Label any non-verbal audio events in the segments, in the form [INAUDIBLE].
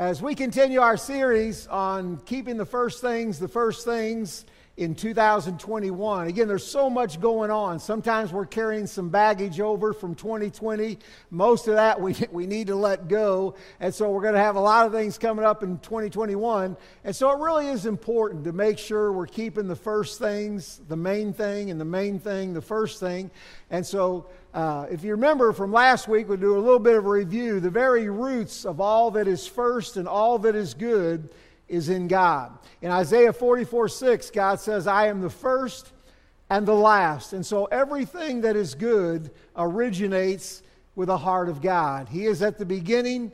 As we continue our series on keeping the first things the first things in 2021. Again, there's so much going on. Sometimes we're carrying some baggage over from 2020. Most of that we, [LAUGHS] we need to let go. And so we're going to have a lot of things coming up in 2021. And so it really is important to make sure we're keeping the first things the main thing and the main thing the first thing. And so uh, if you remember from last week, we'll do a little bit of a review. The very roots of all that is first and all that is good is in God. In Isaiah 44 6, God says, I am the first and the last. And so everything that is good originates with the heart of God. He is at the beginning,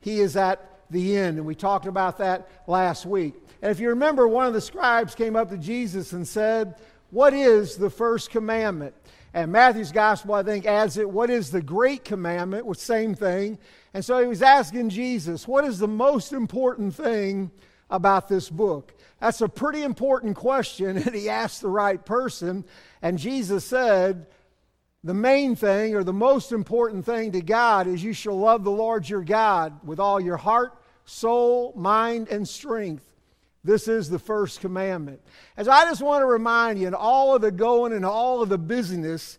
He is at the end. And we talked about that last week. And if you remember, one of the scribes came up to Jesus and said, What is the first commandment? And Matthew's gospel, I think, adds it, What is the great commandment? Same thing. And so he was asking Jesus, What is the most important thing about this book? That's a pretty important question, [LAUGHS] and he asked the right person. And Jesus said, the main thing or the most important thing to God is you shall love the Lord your God with all your heart, soul, mind, and strength. This is the first commandment. As I just want to remind you, in all of the going and all of the busyness,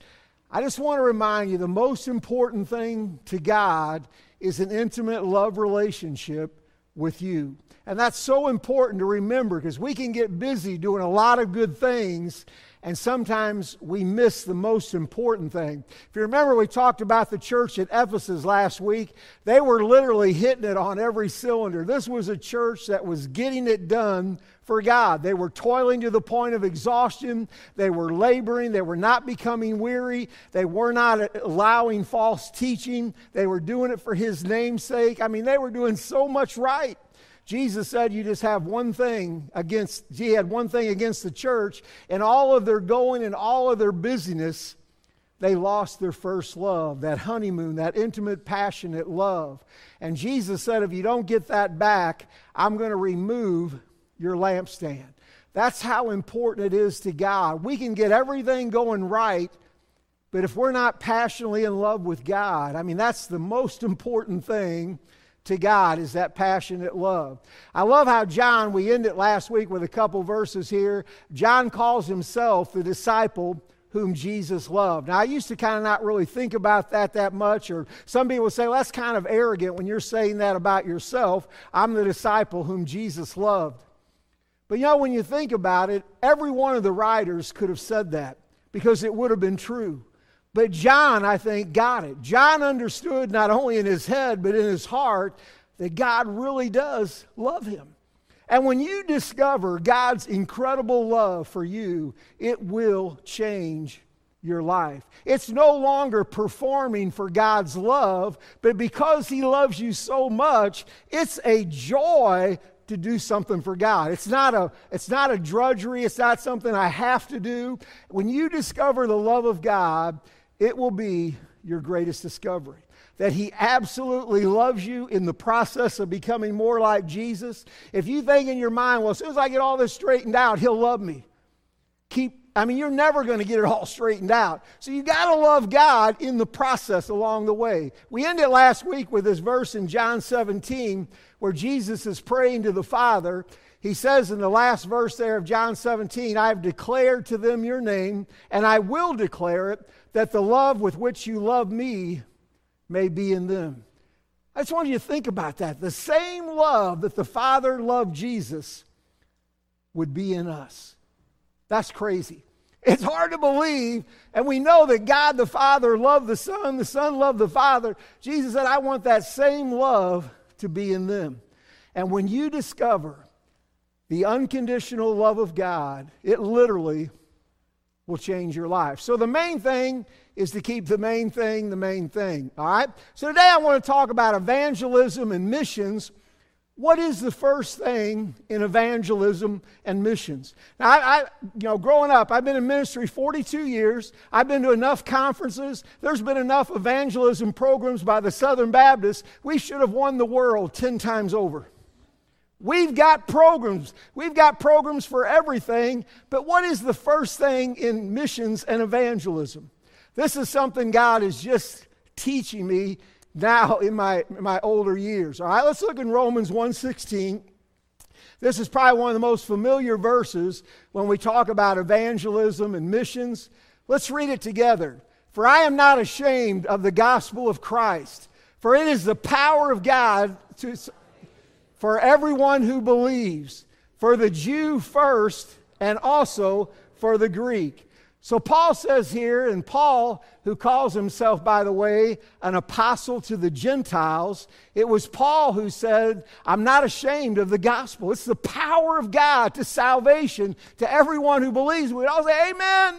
I just want to remind you the most important thing to God is an intimate love relationship with you. And that's so important to remember because we can get busy doing a lot of good things and sometimes we miss the most important thing. If you remember, we talked about the church at Ephesus last week. They were literally hitting it on every cylinder. This was a church that was getting it done for God. They were toiling to the point of exhaustion. They were laboring. They were not becoming weary. They were not allowing false teaching. They were doing it for His name's sake. I mean, they were doing so much right. Jesus said you just have one thing against, he had one thing against the church, and all of their going and all of their busyness, they lost their first love, that honeymoon, that intimate, passionate love. And Jesus said, if you don't get that back, I'm going to remove your lampstand. That's how important it is to God. We can get everything going right, but if we're not passionately in love with God, I mean, that's the most important thing to God is that passionate love. I love how John, we ended last week with a couple verses here. John calls himself the disciple whom Jesus loved. Now, I used to kind of not really think about that that much, or some people say, well, that's kind of arrogant when you're saying that about yourself. I'm the disciple whom Jesus loved. But you know, when you think about it, every one of the writers could have said that because it would have been true. But John, I think, got it. John understood not only in his head, but in his heart that God really does love him. And when you discover God's incredible love for you, it will change your life. It's no longer performing for God's love, but because He loves you so much, it's a joy to do something for God. It's not a it's not a drudgery, it's not something I have to do. When you discover the love of God, it will be your greatest discovery. That He absolutely loves you in the process of becoming more like Jesus. If you think in your mind, well, as soon as I get all this straightened out, He'll love me. Keep I mean, you're never going to get it all straightened out. So you got to love God in the process along the way. We ended last week with this verse in John 17 where Jesus is praying to the Father. He says in the last verse there of John 17, I have declared to them your name, and I will declare it, that the love with which you love me may be in them. I just want you to think about that. The same love that the Father loved Jesus would be in us. That's crazy. It's hard to believe, and we know that God the Father loved the Son, the Son loved the Father. Jesus said, I want that same love to be in them. And when you discover the unconditional love of God, it literally will change your life. So the main thing is to keep the main thing the main thing. All right? So today I want to talk about evangelism and missions. What is the first thing in evangelism and missions? Now, I, I, you know, growing up, I've been in ministry 42 years. I've been to enough conferences. There's been enough evangelism programs by the Southern Baptists. We should have won the world 10 times over. We've got programs. We've got programs for everything. But what is the first thing in missions and evangelism? This is something God is just teaching me now in my, in my older years. All right, let's look in Romans 1:16. This is probably one of the most familiar verses when we talk about evangelism and missions. Let's read it together. For I am not ashamed of the gospel of Christ, for it is the power of God to, for everyone who believes, for the Jew first and also for the Greek. So Paul says here, and Paul, who calls himself, by the way, an apostle to the Gentiles, it was Paul who said, I'm not ashamed of the gospel. It's the power of God to salvation to everyone who believes. We'd all say, Amen.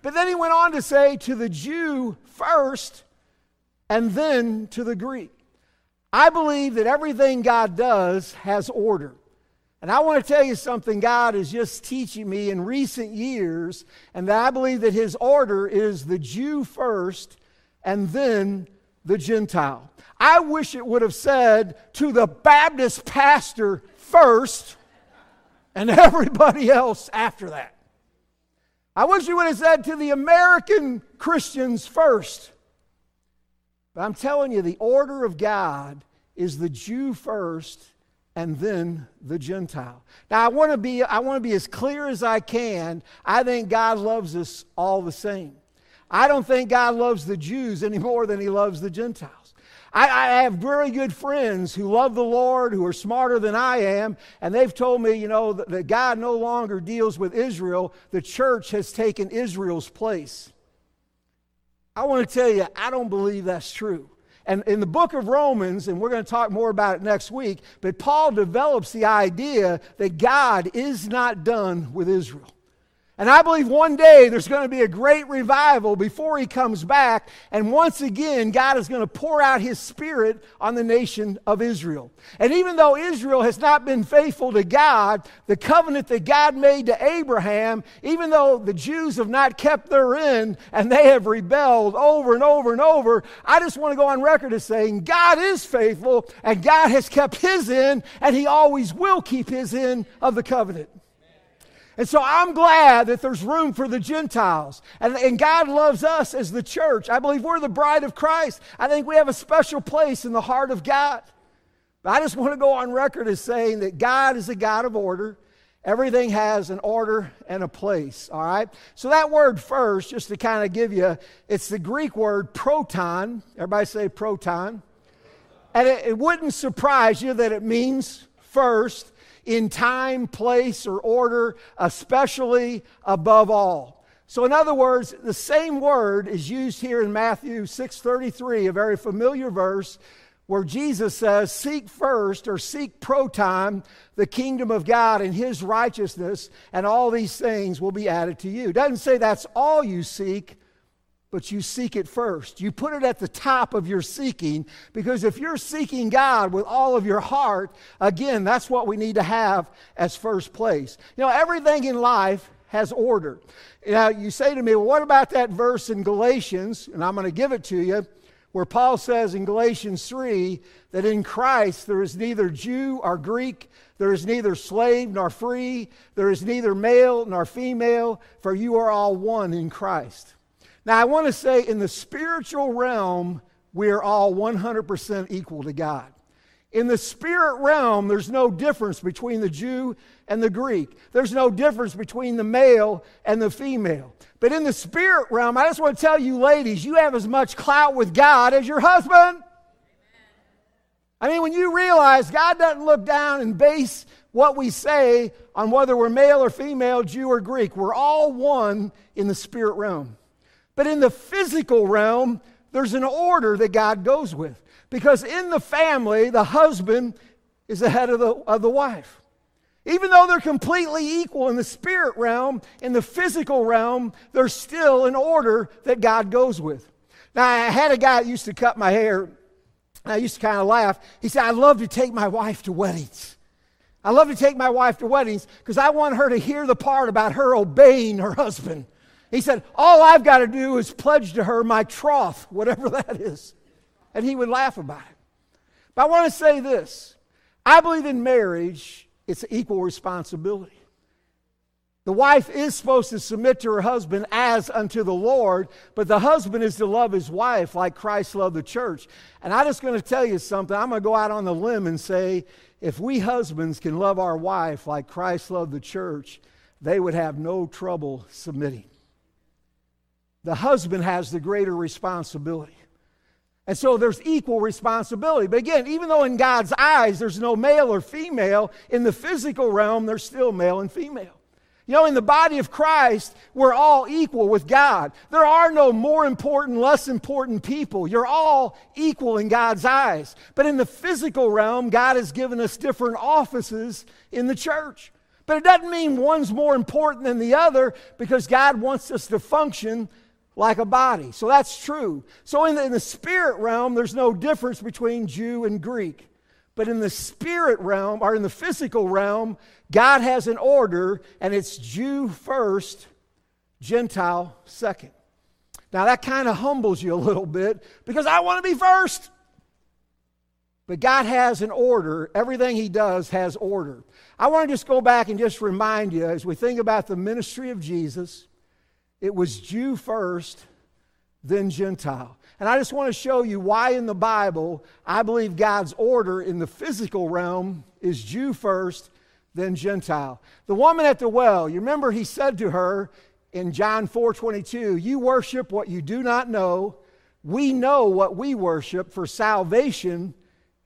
But then he went on to say, to the Jew first, and then to the Greek. I believe that everything God does has order. And I want to tell you something God is just teaching me in recent years, and that I believe that His order is the Jew first and then the Gentile. I wish it would have said to the Baptist pastor first and [LAUGHS] everybody else after that. I wish it would have said to the American Christians first. But I'm telling you, the order of God is the Jew first and then the Gentile. Now I want to be I want to be as clear as I can. I think God loves us all the same. I don't think God loves the Jews any more than he loves the Gentiles. I, I, have very good friends who love the Lord, who are smarter than I am, and they've told me, you know, that, that God no longer deals with Israel. The church has taken Israel's place. I want to tell you, I don't believe that's true. And in the book of Romans, and we're going to talk more about it next week, but Paul develops the idea that God is not done with Israel. And I believe one day there's going to be a great revival before he comes back. And once again, God is going to pour out his spirit on the nation of Israel. And even though Israel has not been faithful to God, the covenant that God made to Abraham, even though the Jews have not kept their end and they have rebelled over and over and over, I just want to go on record as saying God is faithful and God has kept his end and he always will keep his end of the covenant. And so I'm glad that there's room for the Gentiles. And, and God loves us as the church. I believe we're the bride of Christ. I think we have a special place in the heart of God. But I just want to go on record as saying that God is a God of order. Everything has an order and a place, all right? So that word first, just to kind of give you, it's the Greek word proton. Everybody say proton. And it, it wouldn't surprise you that it means first in time, place, or order, especially above all. So in other words, the same word is used here in Matthew 6:33, a very familiar verse where Jesus says, "Seek first or seek proton the kingdom of God and his righteousness, and all these things will be added to you." Doesn't say that's all you seek, but you seek it first. You put it at the top of your seeking because if you're seeking God with all of your heart, again, that's what we need to have as first place. You know, everything in life has order. Now, you say to me, well, what about that verse in Galatians? And I'm going to give it to you, where Paul says in Galatians 3 that in Christ there is neither Jew or Greek, there is neither slave nor free, there is neither male nor female, for you are all one in Christ. Now, I want to say in the spiritual realm, we are all 100% equal to God. In the spirit realm, there's no difference between the Jew and the Greek. There's no difference between the male and the female. But in the spirit realm, I just want to tell you, ladies, you have as much clout with God as your husband. I mean, when you realize God doesn't look down and base what we say on whether we're male or female, Jew or Greek, we're all one in the spirit realm. But in the physical realm, there's an order that God goes with. Because in the family, the husband is the head of the, of the wife. Even though they're completely equal in the spirit realm, in the physical realm, there's still an order that God goes with. Now, I had a guy that used to cut my hair. And I used to kind of laugh. He said, I love to take my wife to weddings. I love to take my wife to weddings because I want her to hear the part about her obeying her husband. He said, All I've got to do is pledge to her my troth, whatever [LAUGHS] that is. And he would laugh about it. But I want to say this I believe in marriage, it's equal responsibility. The wife is supposed to submit to her husband as unto the Lord, but the husband is to love his wife like Christ loved the church. And I'm just going to tell you something. I'm going to go out on the limb and say if we husbands can love our wife like Christ loved the church, they would have no trouble submitting. The husband has the greater responsibility. And so there's equal responsibility. But again, even though in God's eyes there's no male or female, in the physical realm there's still male and female. You know, in the body of Christ, we're all equal with God. There are no more important, less important people. You're all equal in God's eyes. But in the physical realm, God has given us different offices in the church. But it doesn't mean one's more important than the other because God wants us to function like a body. So that's true. So in the, in the spirit realm, there's no difference between Jew and Greek. But in the spirit realm, or in the physical realm, God has an order, and it's Jew first, Gentile second. Now, that kind of humbles you a little bit because I want to be first. But God has an order. Everything He does has order. I want to just go back and just remind you as we think about the ministry of Jesus, it was Jew first, then Gentile. And I just want to show you why in the Bible I believe God's order in the physical realm is Jew first, then Gentile. The woman at the well, you remember he said to her in John 4 22, You worship what you do not know. We know what we worship, for salvation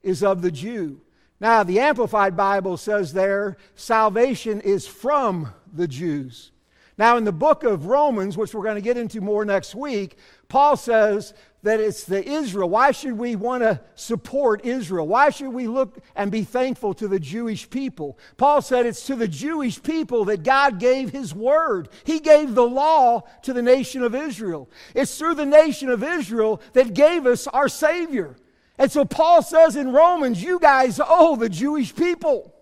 is of the Jew. Now, the Amplified Bible says there, salvation is from the Jews. Now, in the book of Romans, which we're going to get into more next week, Paul says that it's the Israel. Why should we want to support Israel? Why should we look and be thankful to the Jewish people? Paul said it's to the Jewish people that God gave his word. He gave the law to the nation of Israel. It's through the nation of Israel that gave us our Savior. And so Paul says in Romans, you guys owe the Jewish people.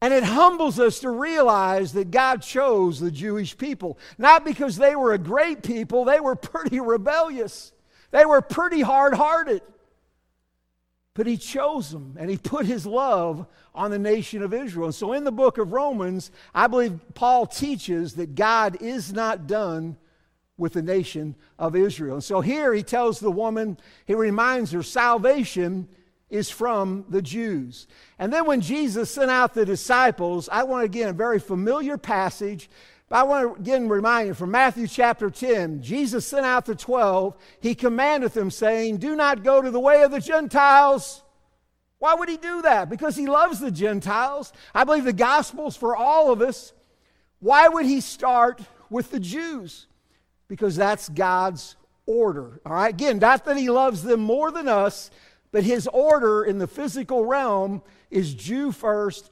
And it humbles us to realize that God chose the Jewish people. Not because they were a great people, they were pretty rebellious, they were pretty hard hearted. But He chose them and He put His love on the nation of Israel. And so in the book of Romans, I believe Paul teaches that God is not done with the nation of Israel. And so here he tells the woman, he reminds her, salvation is from the Jews. And then when Jesus sent out the disciples, I want to again, a very familiar passage, but I want to again remind you from Matthew chapter 10, Jesus sent out the 12. He commanded them, saying, Do not go to the way of the Gentiles. Why would he do that? Because he loves the Gentiles. I believe the gospel's for all of us. Why would he start with the Jews? Because that's God's order. All right? Again, not that he loves them more than us, but his order in the physical realm is Jew first,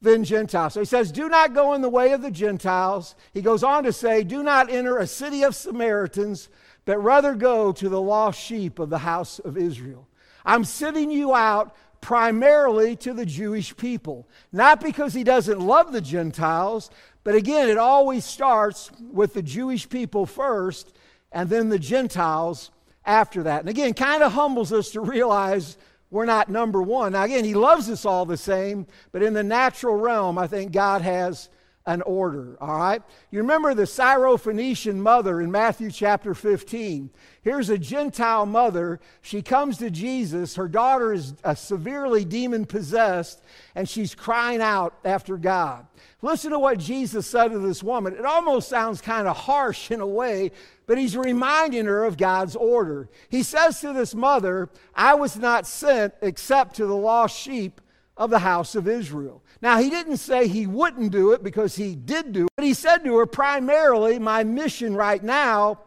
then Gentile. So he says, Do not go in the way of the Gentiles. He goes on to say, Do not enter a city of Samaritans, but rather go to the lost sheep of the house of Israel. I'm sending you out primarily to the Jewish people. Not because he doesn't love the Gentiles, but again, it always starts with the Jewish people first and then the Gentiles after that. And again, kind of humbles us to realize we're not number one. Now, again, He loves us all the same, but in the natural realm, I think God has an order, all right? You remember the Syrophoenician mother in Matthew chapter 15. Here's a Gentile mother. She comes to Jesus. Her daughter is uh, severely demon possessed, and she's crying out after God. Listen to what Jesus said to this woman. It almost sounds kind of harsh in a way, but he's reminding her of God's order. He says to this mother, I was not sent except to the lost sheep of the house of Israel. Now, he didn't say he wouldn't do it because he did do it, but he said to her, primarily, my mission right now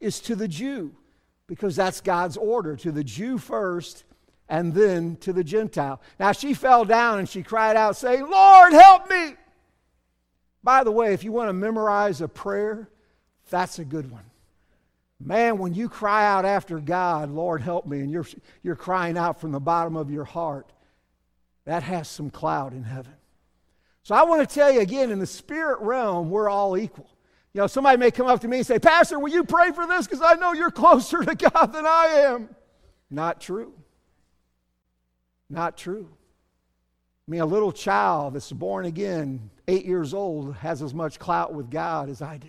is to the Jew because that's God's order to the Jew first and then to the Gentile. Now, she fell down and she cried out, saying, Lord, help me. By the way, if you want to memorize a prayer, that's a good one. Man, when you cry out after God, Lord, help me, and you're, you're crying out from the bottom of your heart, that has some cloud in heaven. So I want to tell you again, in the spirit realm, we're all equal. You know, somebody may come up to me and say, Pastor, will you pray for this? Because I know you're closer to God than I am. Not true. Not true. I mean, a little child that's born again, eight years old, has as much clout with God as I do.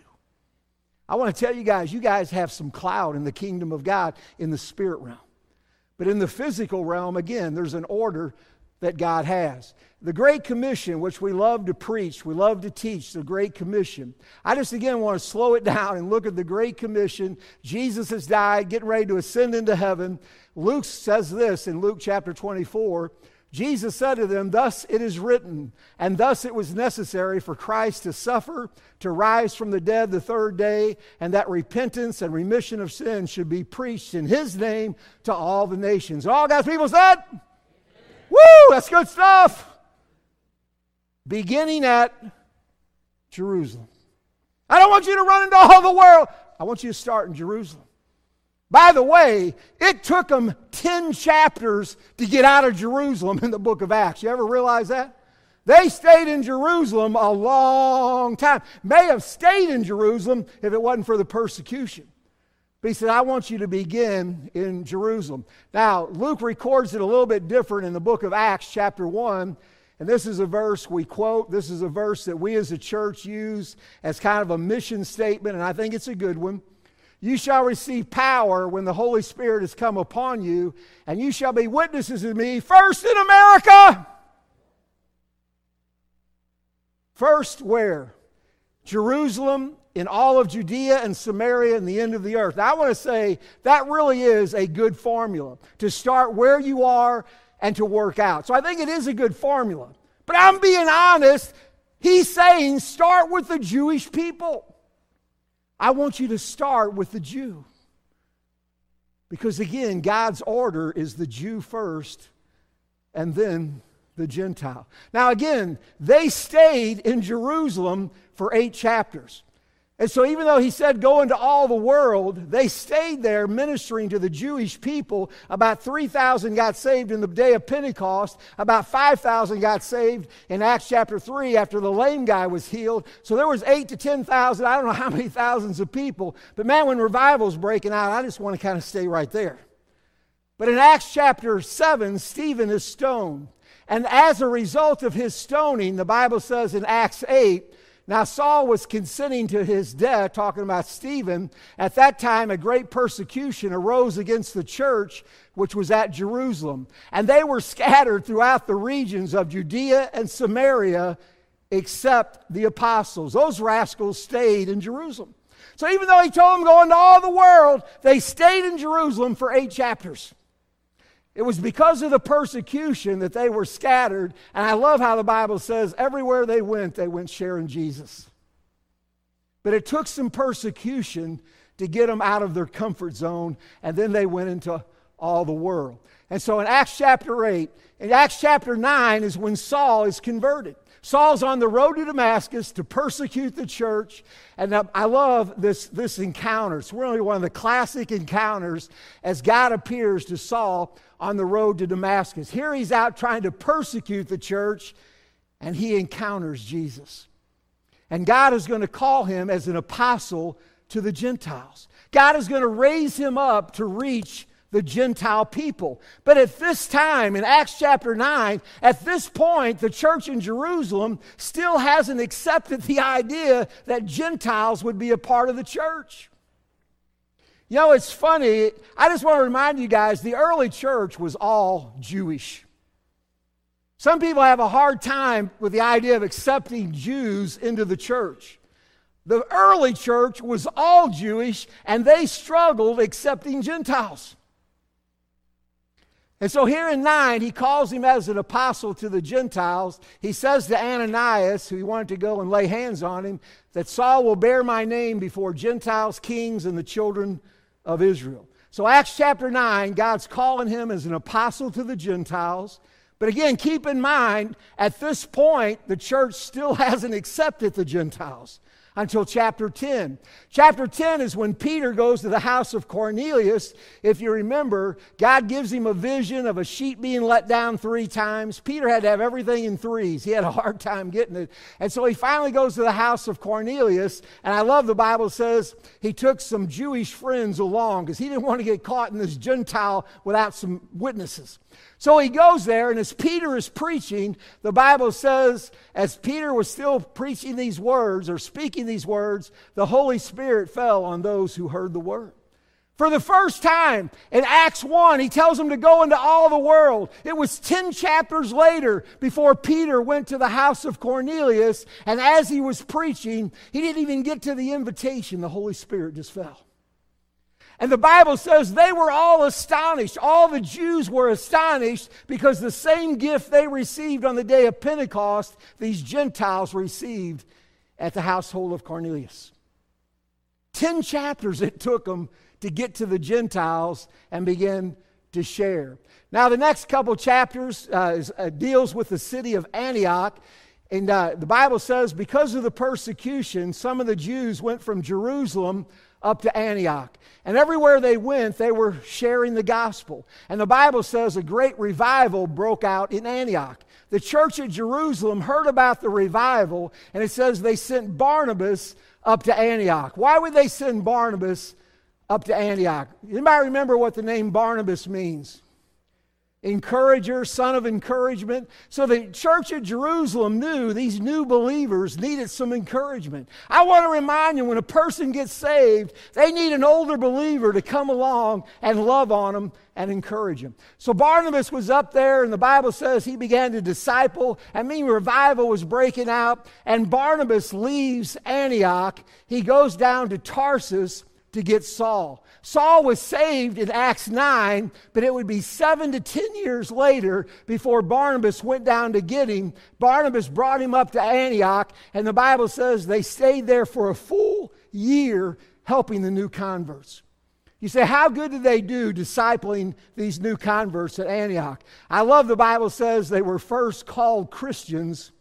I want to tell you guys, you guys have some cloud in the kingdom of God in the spirit realm. But in the physical realm, again, there's an order that God has. The Great Commission, which we love to preach, we love to teach, the Great Commission. I just again want to slow it [LAUGHS] down and look at the Great Commission. Jesus has died, getting ready to ascend into heaven. Luke says this in Luke chapter 24 Jesus said to them, Thus it is written, and thus it was necessary for Christ to suffer, to rise from the dead the third day, and that repentance and remission of sins should be preached in his name to all the nations. All God's people said, Woo, that's good stuff. Beginning at Jerusalem. I don't want you to run into all the world. I want you to start in Jerusalem. By the way, it took them 10 chapters to get out of Jerusalem in the book of Acts. You ever realize that? They stayed in Jerusalem a long time. May have stayed in Jerusalem if it wasn't for the persecution. But he said, I want you to begin in Jerusalem. Now, Luke records it a little bit different in the book of Acts, chapter 1. And this is a verse we quote. This is a verse that we as a church use as kind of a mission statement, and I think it's a good one. You shall receive power when the Holy Spirit has come upon you, and you shall be witnesses of me first in America. First, where? Jerusalem, in all of Judea and Samaria, and the end of the earth. Now, I want to say that really is a good formula to start where you are and to work out. So I think it is a good formula. But I'm being honest. He's saying start with the Jewish people. I want you to start with the Jew. Because again, God's order is the Jew first and then the Gentile. Now, again, they stayed in Jerusalem for eight chapters. And so, even though he said, go into all the world, they stayed there ministering to the Jewish people. About 3,000 got saved in the day of Pentecost. About 5,000 got saved in Acts chapter 3 after the lame guy was healed. So, there was 8 to 10,000. I don't know how many thousands of people. But man, when revival's breaking out, I just want to kind of stay right there. But in Acts chapter 7, Stephen is stoned. And as a result of his stoning, the Bible says in Acts 8, now, Saul was consenting to his death, talking about Stephen. At that time, a great persecution arose against the church, which was at Jerusalem. And they were scattered throughout the regions of Judea and Samaria, except the apostles. Those rascals stayed in Jerusalem. So, even though he told them go into all the world, they stayed in Jerusalem for eight chapters. It was because of the persecution that they were scattered. And I love how the Bible says everywhere they went, they went sharing Jesus. But it took some persecution to get them out of their comfort zone, and then they went into all the world. And so in Acts chapter 8, in Acts chapter 9 is when Saul is converted. Saul's on the road to Damascus to persecute the church. And I love this, this encounter. It's really one of the classic encounters as God appears to Saul on the road to Damascus. Here he's out trying to persecute the church, and he encounters Jesus. And God is going to call him as an apostle to the Gentiles. God is going to raise him up to reach the Gentile people. But at this time, in Acts chapter 9, at this point, the church in Jerusalem still hasn't accepted the idea that Gentiles would be a part of the church. You know, it's funny. I just want to remind you guys the early church was all Jewish. Some people have a hard time with the idea of accepting Jews into the church. The early church was all Jewish, and they struggled accepting Gentiles. And so here in 9, he calls him as an apostle to the Gentiles. He says to Ananias, who he wanted to go and lay hands on him, that Saul will bear my name before Gentiles, kings, and the children of Israel. So, Acts chapter 9, God's calling him as an apostle to the Gentiles. But again, keep in mind, at this point, the church still [LAUGHS] hasn't accepted the Gentiles until chapter 10. Chapter 10 is when Peter goes to the house of Cornelius. If you remember, God gives him a vision of a sheep being let down three times. Peter had to have everything in threes. He had a hard time getting it. And so he finally goes to the house of Cornelius. And I love the Bible says he took some Jewish friends along because he didn't want to get caught in this Gentile without some witnesses. So he goes there, and as Peter is preaching, the Bible says, as Peter was still preaching these words or speaking these words, the Holy Spirit fell on those who heard the word. For the first time in Acts 1, he tells them to go into all the world. It was 10 chapters later before Peter went to the house of Cornelius, and as he was preaching, he didn't even get to the invitation. The Holy Spirit just fell. And the Bible says they were all astonished. All the Jews were astonished because the same gift they received on the day of Pentecost, these Gentiles received at the household of Cornelius. Ten chapters it took them to get to the Gentiles and begin to share. Now, the next couple chapters uh, is, uh, deals with the city of Antioch. And uh, the Bible says, because of the persecution, some of the Jews went from Jerusalem up to Antioch. And everywhere they went, they were sharing the gospel. And the Bible says a great revival broke out in Antioch. The church at Jerusalem heard about the revival, and it says they sent Barnabas up to Antioch. Why would they send Barnabas up to Antioch. Anybody remember what the name Barnabas means? Encourager, son of encouragement. So the church of Jerusalem knew these new believers needed some encouragement. I want to remind you when a person gets saved, they need an older believer to come along and love on them and encourage them. So Barnabas was up there, and the Bible says he began to disciple. I mean, revival was breaking out, and Barnabas leaves Antioch. He goes down to Tarsus to get Saul. Saul was saved in Acts 9, but it would be seven to ten years later before Barnabas went down to get him. Barnabas brought him up to Antioch, and the Bible says they stayed there for a full year helping the new converts. You say, how good did they do discipling these new converts at Antioch? I love the Bible says they were first called Christians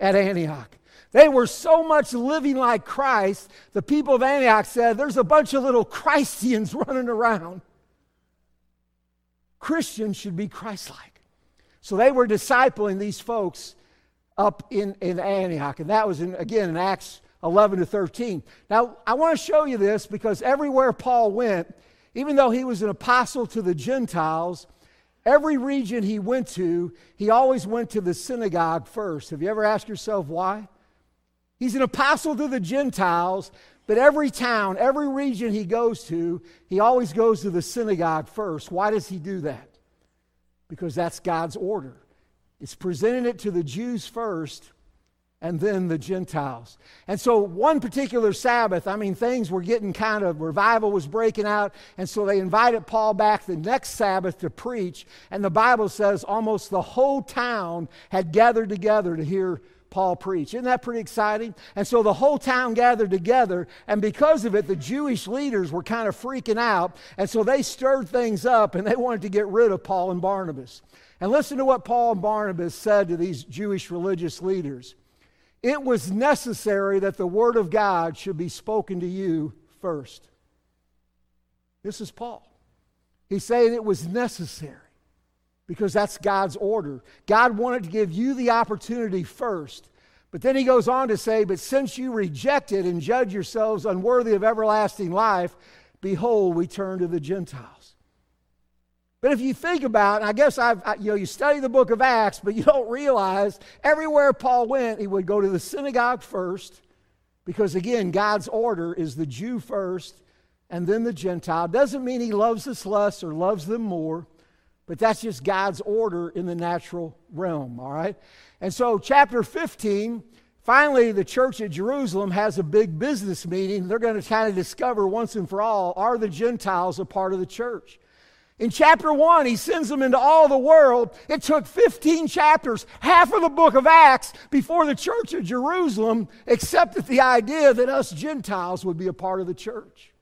at Antioch. They were so much living like Christ, the people of Antioch said, There's a bunch of little Christians [LAUGHS] running around. Christians should be Christ like. So they were discipling these folks up in, in Antioch. And that was, in, again, in Acts 11 to 13. Now, I want to show you this because everywhere Paul went, even though he was an apostle to the Gentiles, every region he went to, he always went to the synagogue first. Have you ever asked yourself why? He's an apostle to the Gentiles, but every town, every region he goes to, he always goes to the synagogue first. Why does he do that? Because that's God's order. It's presenting it to the Jews first and then the Gentiles. And so, one particular Sabbath, I mean, things were getting kind of, revival was breaking out. And so, they invited Paul back the next Sabbath to preach. And the Bible says almost the whole town had gathered together to hear Paul preach. Isn't that pretty exciting? And so the whole town gathered together, and because of it, the Jewish leaders were kind of freaking out. And so they stirred things up and they wanted to get rid of Paul and Barnabas. And listen to what Paul and Barnabas said to these Jewish religious leaders It was necessary that the word of God should be spoken to you first. This is Paul. He's saying it was necessary because that's God's order. God wanted to give you the opportunity first. But then he goes on to say, But since you rejected and judge yourselves unworthy of everlasting life, behold, we turn to the Gentiles. But if you think about, and I guess I've, I, you know, you study the book of Acts, but you don't realize everywhere Paul went, he would go to the synagogue first, because again, God's order is the Jew first and then the Gentile. Doesn't mean he loves us less or loves them more. But that's just God's order in the natural realm, all right? And so, chapter 15, finally, the church at Jerusalem has a big business meeting. They're going to kind of discover once and for all are the Gentiles a part of the church? In chapter 1, he sends them into all the world. It took 15 chapters, half of the book of Acts, before the church at Jerusalem accepted the idea that us Gentiles would be a part of the church.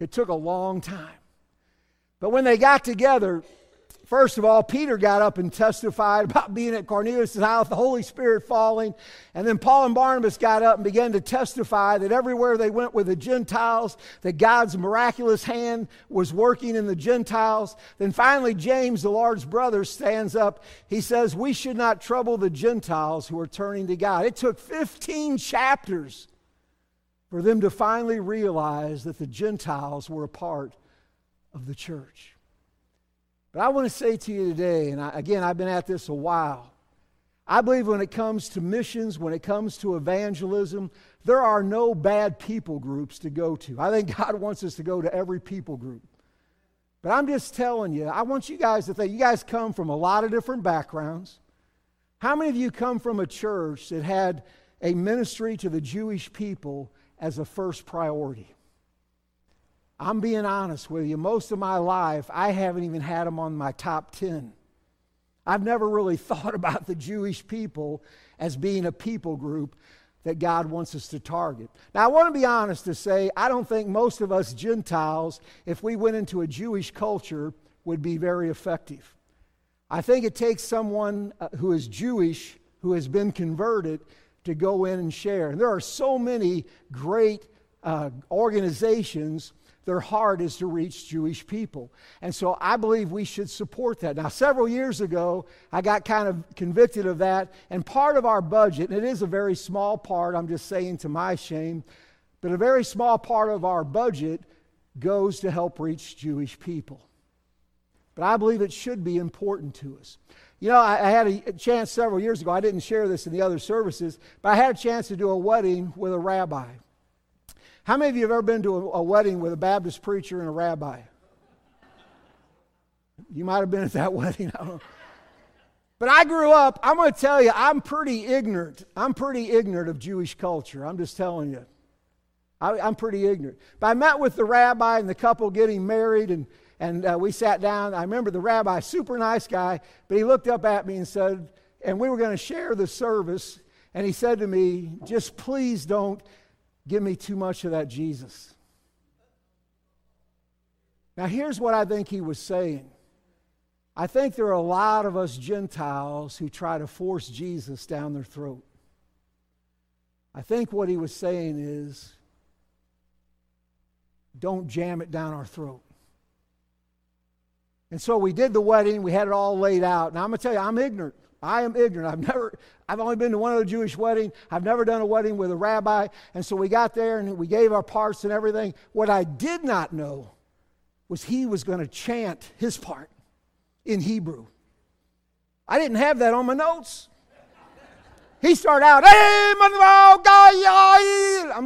It took a long time. But when they got together, First of all, Peter got up and testified about being at Cornelius' house, the Holy Spirit falling. And then Paul and Barnabas got up and began to testify that everywhere they went with the Gentiles, that God's miraculous hand was working in the Gentiles. Then finally, James, the Lord's brother, stands up. He says, We should not trouble the Gentiles who are turning to God. It took 15 chapters for them to finally realize that the Gentiles were a part of the church. But I want to say to you today, and I, again, I've been at this a while. I believe when it comes to missions, when it comes to evangelism, there are no bad people groups to go to. I think [LAUGHS] God wants us to go to every people group. But I'm just telling you, I want you guys to think you guys come from a lot of different backgrounds. How many of you come from a church that had a ministry to the Jewish people as a first priority? I'm being honest with you. Most of my life, I haven't even had them on my top 10. I've never really [LAUGHS] thought about the Jewish people as being a people group that God wants us to target. Now, I want to be honest to say, I don't think most of us Gentiles, if we went into a Jewish culture, would be very effective. I think it takes someone uh, who is Jewish, who has been converted, to go in and share. And there are so many great uh, organizations their heart is to reach Jewish people. And so I believe we should support that. Now, several years ago, I got kind of convicted of that. And part of our budget, and it is a very small part, I'm just saying to my shame, but a very small part of our budget goes to help reach Jewish people. But I believe it should be important to us. You know, I, had a chance several years ago, I didn't share this in the other services, but I had a chance to do a wedding with a rabbi. How many of you have ever been to a, a wedding with a Baptist preacher and a rabbi? You might have been at that [LAUGHS] wedding. I. But I grew up, I'm going to tell you, I'm pretty ignorant. I'm pretty ignorant of Jewish culture. I'm just telling you. I, am pretty ignorant. But I met with the rabbi and the couple getting married, and, and uh, we sat down. I remember the rabbi, super nice guy, but he looked up at me and said, and we were going to share the service, and he said to me, just please don't give me too much of that Jesus. Now, here's what I think he was saying. I think there are a lot of us Gentiles who try to force Jesus down their throat. I think what he was saying is don't jam it down our throat. And so we did the wedding, we had it all laid out. Now I'm going to tell you, I'm ignorant. I am ignorant. I've never, I've only been to one other Jewish wedding. I've never done a wedding with a rabbi. And so we got there and we gave our parts and everything. What I did not know was he was going to chant his part in Hebrew. I didn't have that on my notes. He started out, I'm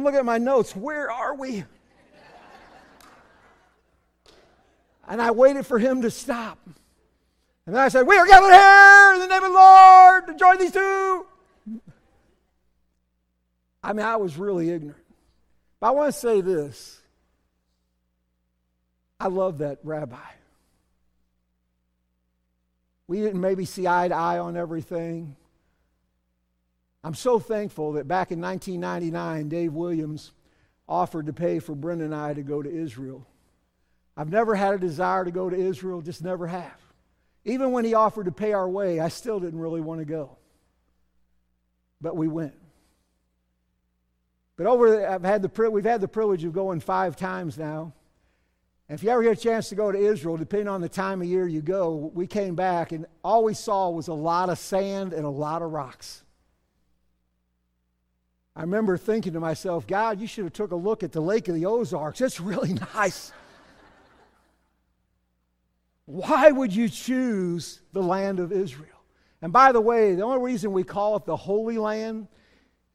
looking at my notes. Where are we? And I waited for him to stop. And then I said, We are gathered here in the name of the Lord to join these two. I mean, I was really ignorant. But I want to say this I love that rabbi. We didn't maybe see eye to eye on everything. I'm so thankful that back in 1999, Dave Williams offered to pay for Brenda and I to go to Israel. I've never had a desire to go to Israel, just never have. Even when he offered to pay our way, I still didn't really want to go. But we went. But over, I've had the, we've had the privilege of going five times now. And if you ever get a chance to go to Israel, depending on the time of year you go, we came back and all we saw was a lot of sand and a lot of rocks. I remember thinking to myself, God, you should have took a look at the Lake of the Ozarks. It's really [LAUGHS] nice. Why would you choose the land of Israel? And by the way, the only reason we call it the Holy Land,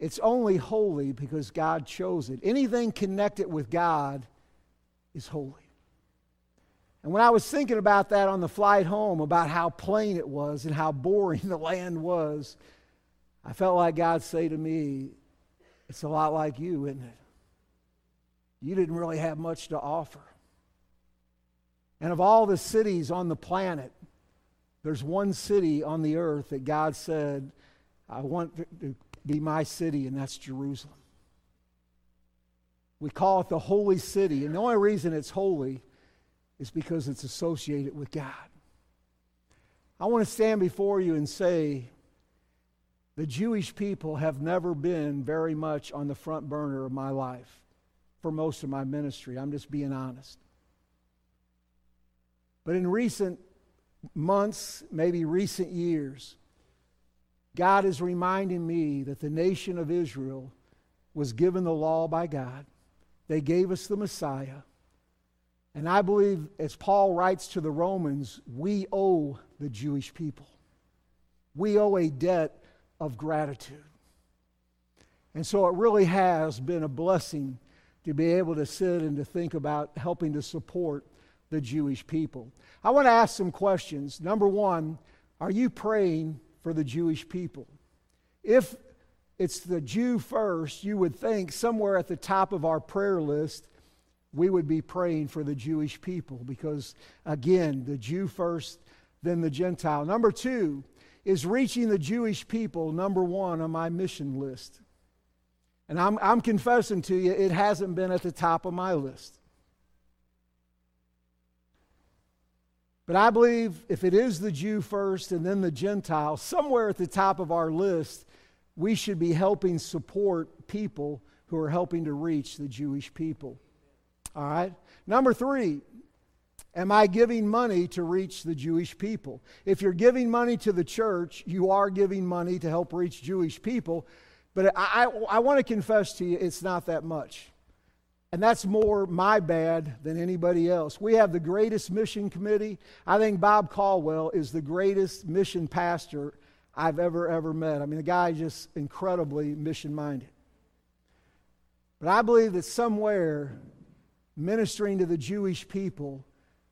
it's only holy because God chose it. Anything connected with God is holy. And when I was thinking about that on the flight home, about how plain it was and how boring [LAUGHS] the land was, I felt like God say to me, It's a lot like you, isn't it? You didn't really have much to offer. And of all the cities on the planet, there's one city on the earth that God said, I want to be my city, and that's Jerusalem. We call it the holy city, and the only reason it's holy is because it's associated with God. I want to stand before you and say, the Jewish people have never been very much on the front burner of my life for most of my ministry. I'm just being honest. But in recent months, maybe recent years, God is reminding me that the nation of Israel was given the law by God. They gave us the Messiah. And I believe, as Paul writes to the Romans, we owe the Jewish people. We owe a debt of gratitude. And so it really has been a blessing to be able to sit and to think about helping to support the Jewish people. I want to ask some questions. Number one, are you praying for the Jewish people? If it's the Jew first, you would think somewhere at the top of our prayer list, we would be praying for the Jewish people because, again, the Jew first, then the Gentile. Number two is reaching the Jewish people, number one on my mission list. And I'm, I'm confessing to you, it hasn't been at the top of my list. But I believe if it is the Jew first and then the Gentile, somewhere at the top of our list, we should be helping support people who are helping to reach the Jewish people. All right? Number three, am I giving money to reach the Jewish people? If you're giving money to the church, you are giving money to help reach Jewish people. But I, I, I want to confess to you, it's not that much. And that's more my bad than anybody else. We have the greatest mission committee. I think Bob Caldwell is the greatest mission pastor I've ever, ever met. I mean, the guy just incredibly mission minded. But I believe that somewhere ministering to the Jewish people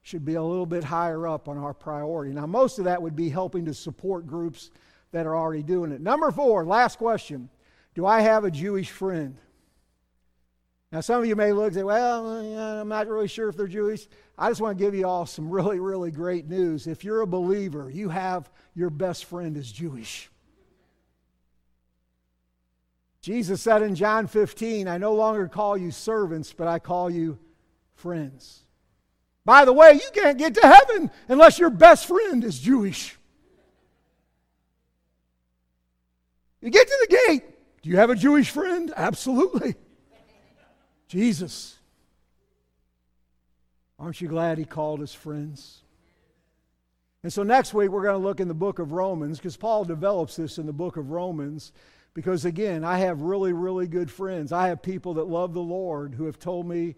should be a little bit higher up on our priority. Now, most of that would be helping to support groups that are already doing it. Number four, last question do I have a Jewish friend? Now, some of you may look and say, well, I'm not really sure if they're Jewish. I just want to give you all some really, really great news. If you're a believer, you have your best friend is Jewish. Jesus said in John 15, I no longer call you servants, but I call you friends. By the way, you can't get to heaven unless your best friend is Jewish. You get to the gate, do you have a Jewish friend? Absolutely. Jesus. Aren't you glad he called us friends? And so next week we're going to look in the book of Romans because Paul develops this in the book of Romans. Because again, I have really, really good friends. I have people that love the Lord who have told me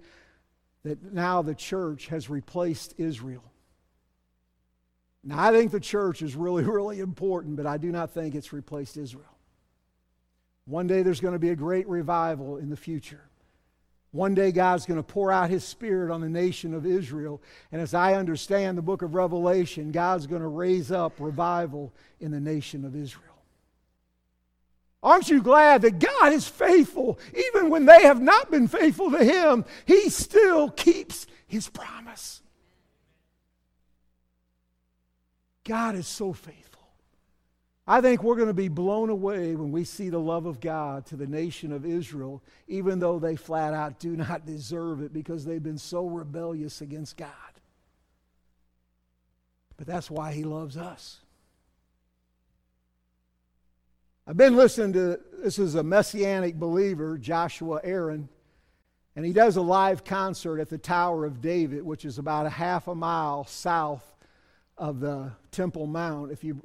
that now the church has replaced Israel. Now, I think the church is really, [LAUGHS] really important, but I do not think it's replaced Israel. One day there's going to be a great revival in the future. One day God's going to pour out his spirit on the nation of Israel. And as I understand the book of Revelation, God's going to raise up revival in the nation of Israel. Aren't you glad that God is faithful? Even when they have not been faithful to him, he still keeps his promise. God is so faithful. I think we're going to be blown away when we see the love of God to the nation of Israel, even though they flat out do [LAUGHS] not deserve it because they've been so rebellious against God. But that's why He loves us. I've been listening to this is a messianic believer, Joshua Aaron, and he does a live concert at the Tower of David, which is about a half a mile south of the Temple Mount. If you've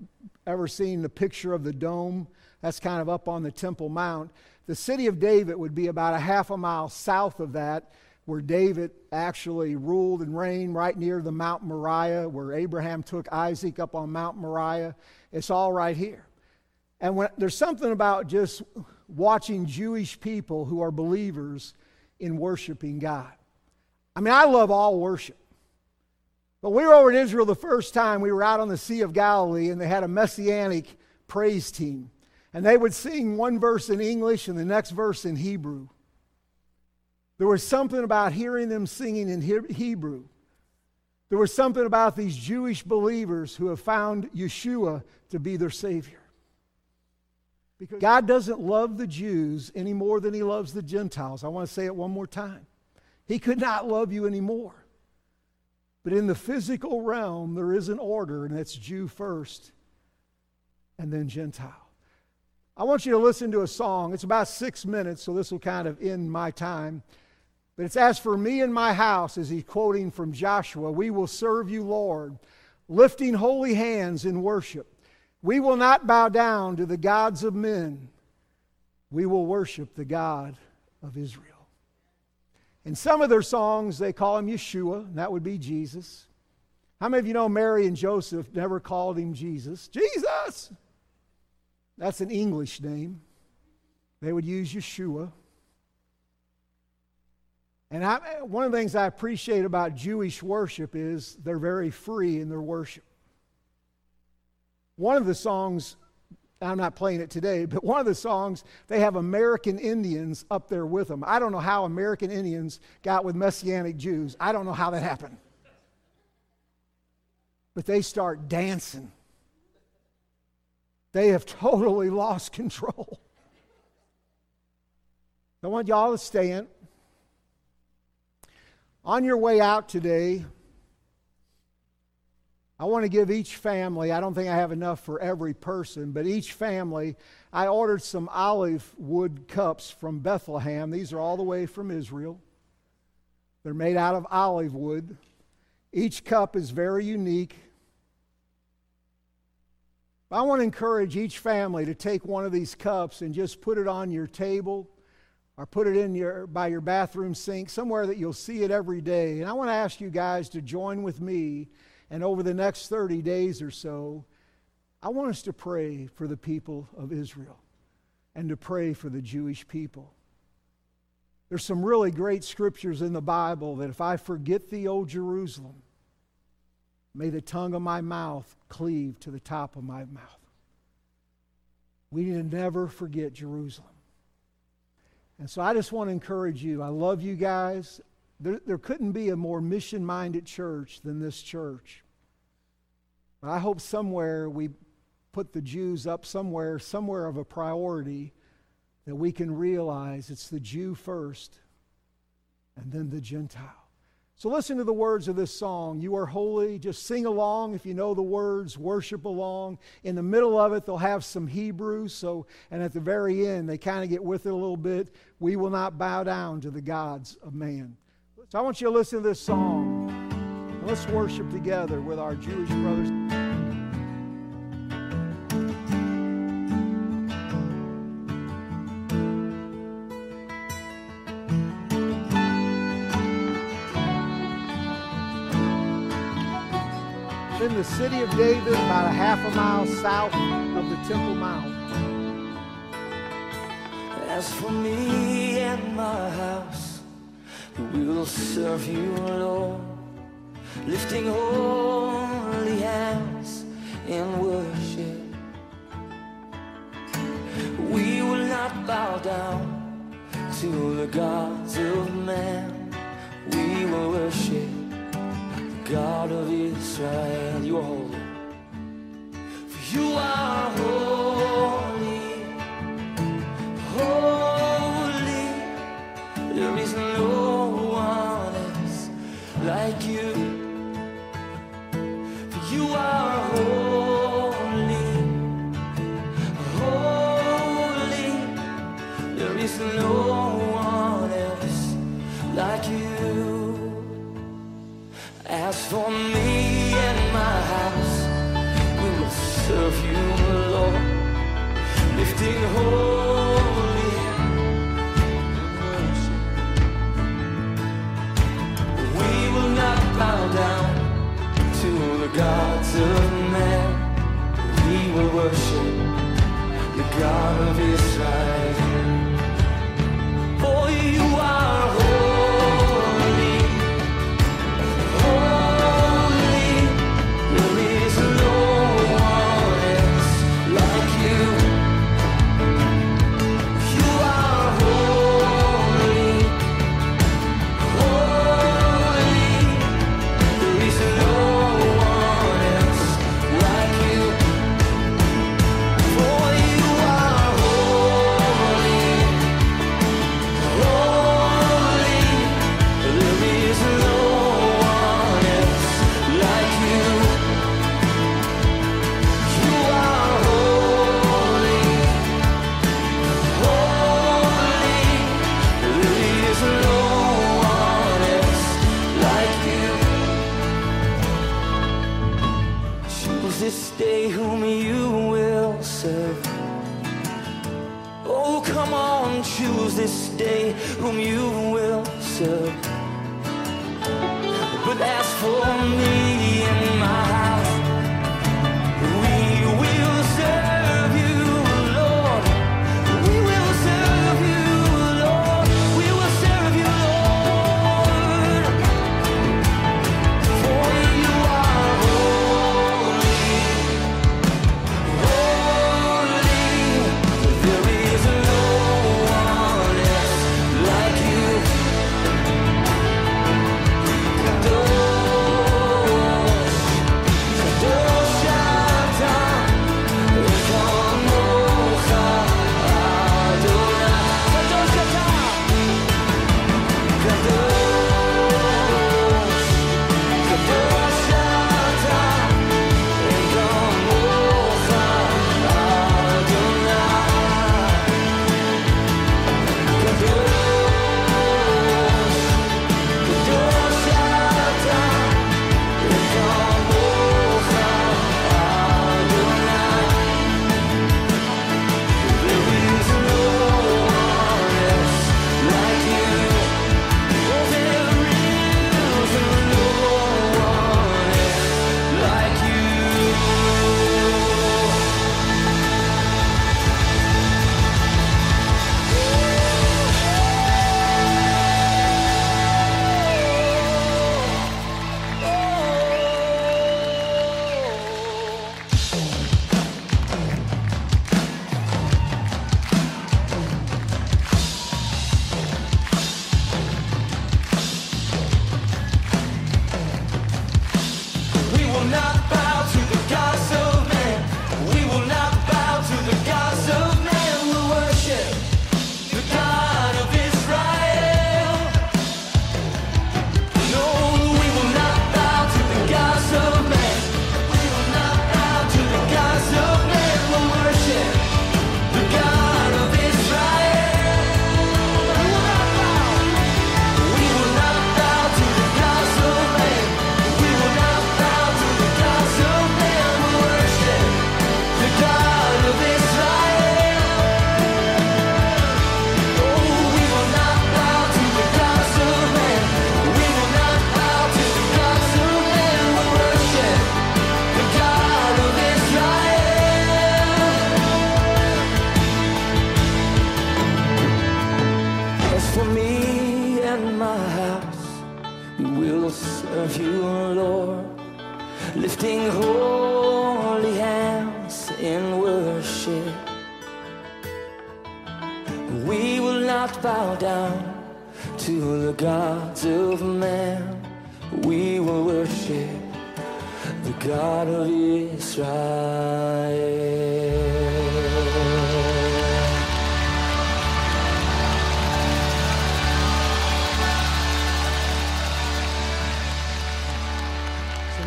ever seen the picture of the dome, that's kind of up on the Temple Mount. The city of David would be about a half a mile south of that, where David actually ruled and reigned right near the Mount Moriah, where Abraham took Isaac up on Mount Moriah. It's all right here. And when, there's something about just watching Jewish people who are believers in worshiping God. I mean, I love all worship. But we were over in Israel the first time. We were out on the Sea of Galilee, and they had a messianic praise team. And they would sing one verse in English and the next verse in Hebrew. There was something about hearing them singing in Hebrew. There was something about these Jewish believers who have found Yeshua to be their Savior. Because God doesn't love the Jews any more than He loves the Gentiles. I want to say it one more time. He could not love you anymore. But in the physical realm, there is an order, and that's Jew first and then Gentile. I want you to listen to a song. It's about six minutes, so this will kind of end my time. But it's as for me and my house, as he's quoting from Joshua, we will serve you, Lord, lifting holy hands in worship. We will not bow down to the gods of men. We will worship the God of Israel. In some of their songs, they call him Yeshua, and that would be Jesus. How many of you know Mary and Joseph never called him Jesus? Jesus! That's an English name. They would use Yeshua. And I, one of the things I appreciate about Jewish worship is they're very free in their worship. One of the songs, I'm not playing it today, but one of the songs, they have American Indians up there with them. I don't know how American Indians got with Messianic Jews. I don't know how that happened. But they start dancing. They have totally [LAUGHS] lost control. I want y'all to stand. On your way out today, I want to give each family, I don't think I have enough for every person, but each family, I ordered some olive wood cups from Bethlehem. These are all the way from Israel. They're made out of olive wood. Each cup is very unique. I want to encourage each family to take one of these cups and just put it on your table or put it in your by your bathroom sink somewhere that you'll see it every day. And I want to ask you guys to join with me and over the next 30 days or so I want us to pray for the people of Israel and to pray for the Jewish people. There's some really great scriptures in the Bible that if I forget thee, O Jerusalem, may the tongue of my mouth cleave to the top of my mouth. We need to never forget Jerusalem. And so I just want to encourage you. I love you guys. There, there couldn't be a more mission minded church than this church. But I hope somewhere we put the Jews up somewhere, somewhere of a priority that we can realize it's the Jew first and then the Gentile. So listen to the words of this song. You are holy. Just sing along if you know the words, worship along. In the middle of it, they'll have some Hebrew. So, and at the very end, they kind of get with it a little bit. We will not bow down to the gods of man. So I want you to listen to this song. Let's worship together with our Jewish brothers. in the city of David, about a half a mile south of the Temple Mount. As for me and my house, we will serve you, Lord, lifting holy hands in worship. We will not bow down to the gods of man. We will worship the God of Israel, you are holy. For you are holy, holy. There is no like you. For you are holy, holy. There is no one else like you. As for me and my house, we will serve you, Lord, lifting holy bow down to the gods of men. We will worship the God of Israel. For you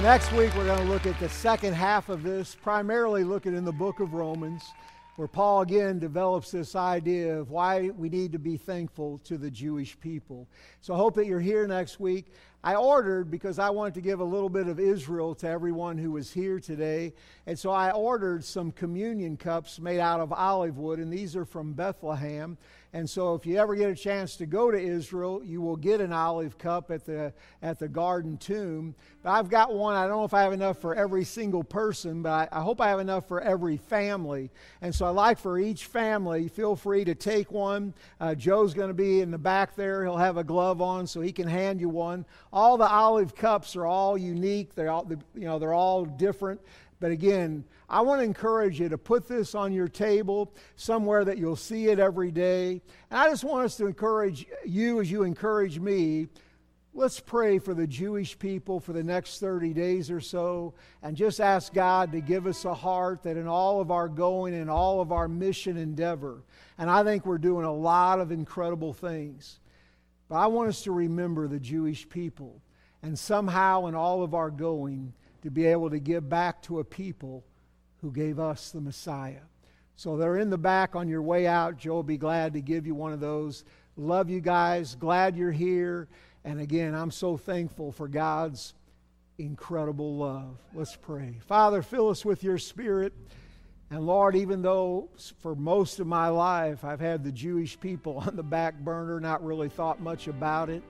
next week we're going to look at the second half of this, primarily looking in the book of Romans, where Paul again develops this idea of why we need to be thankful to the Jewish people. So I hope that you're here next week. I ordered because I wanted to give a little bit of Israel to everyone who was here today. And so I ordered some communion cups made out of olive wood, and these are from Bethlehem. And so if you ever get a chance to go to Israel, you will get an olive cup at the at the garden tomb. But I've got one. I don't know if I have enough for every single person, but I, I hope I have enough for every family. And so I like for each family, feel free to take one. Uh, Joe's going to be in the back there. He'll have a glove on, so he can hand you one. All the olive cups are all unique. They're all you know they're all different. But again, I want to encourage you to put this on your table somewhere that you'll see it every day. And I just want us to encourage you as you encourage me. Let's pray for the Jewish people for the next 30 days or so and just ask God to give us a heart that in all of our going and all of our mission endeavor, and I think we're doing a lot of incredible things. But I want us to remember the Jewish people and somehow in all of our going to be able to give back to a people who gave us the Messiah. So they're in the back on your way out. Joe will be glad to give you one of those. Love you guys. Glad you're here. And again, I'm so thankful for God's incredible love. Let's pray. Father, fill us with your spirit. And Lord, even though for most of my life I've had the Jewish people [LAUGHS] on the back burner, not really thought much about it,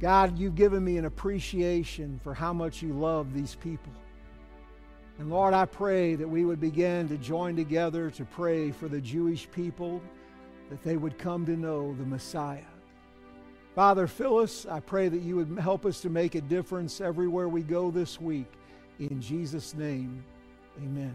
God, you've given me an appreciation for how much you love these people. And Lord, I pray that we would begin to join together to pray for the Jewish people that they would come to know the Messiah. Father, fill us, I pray that you would help us to make a difference everywhere we go this week. In Jesus' name, amen.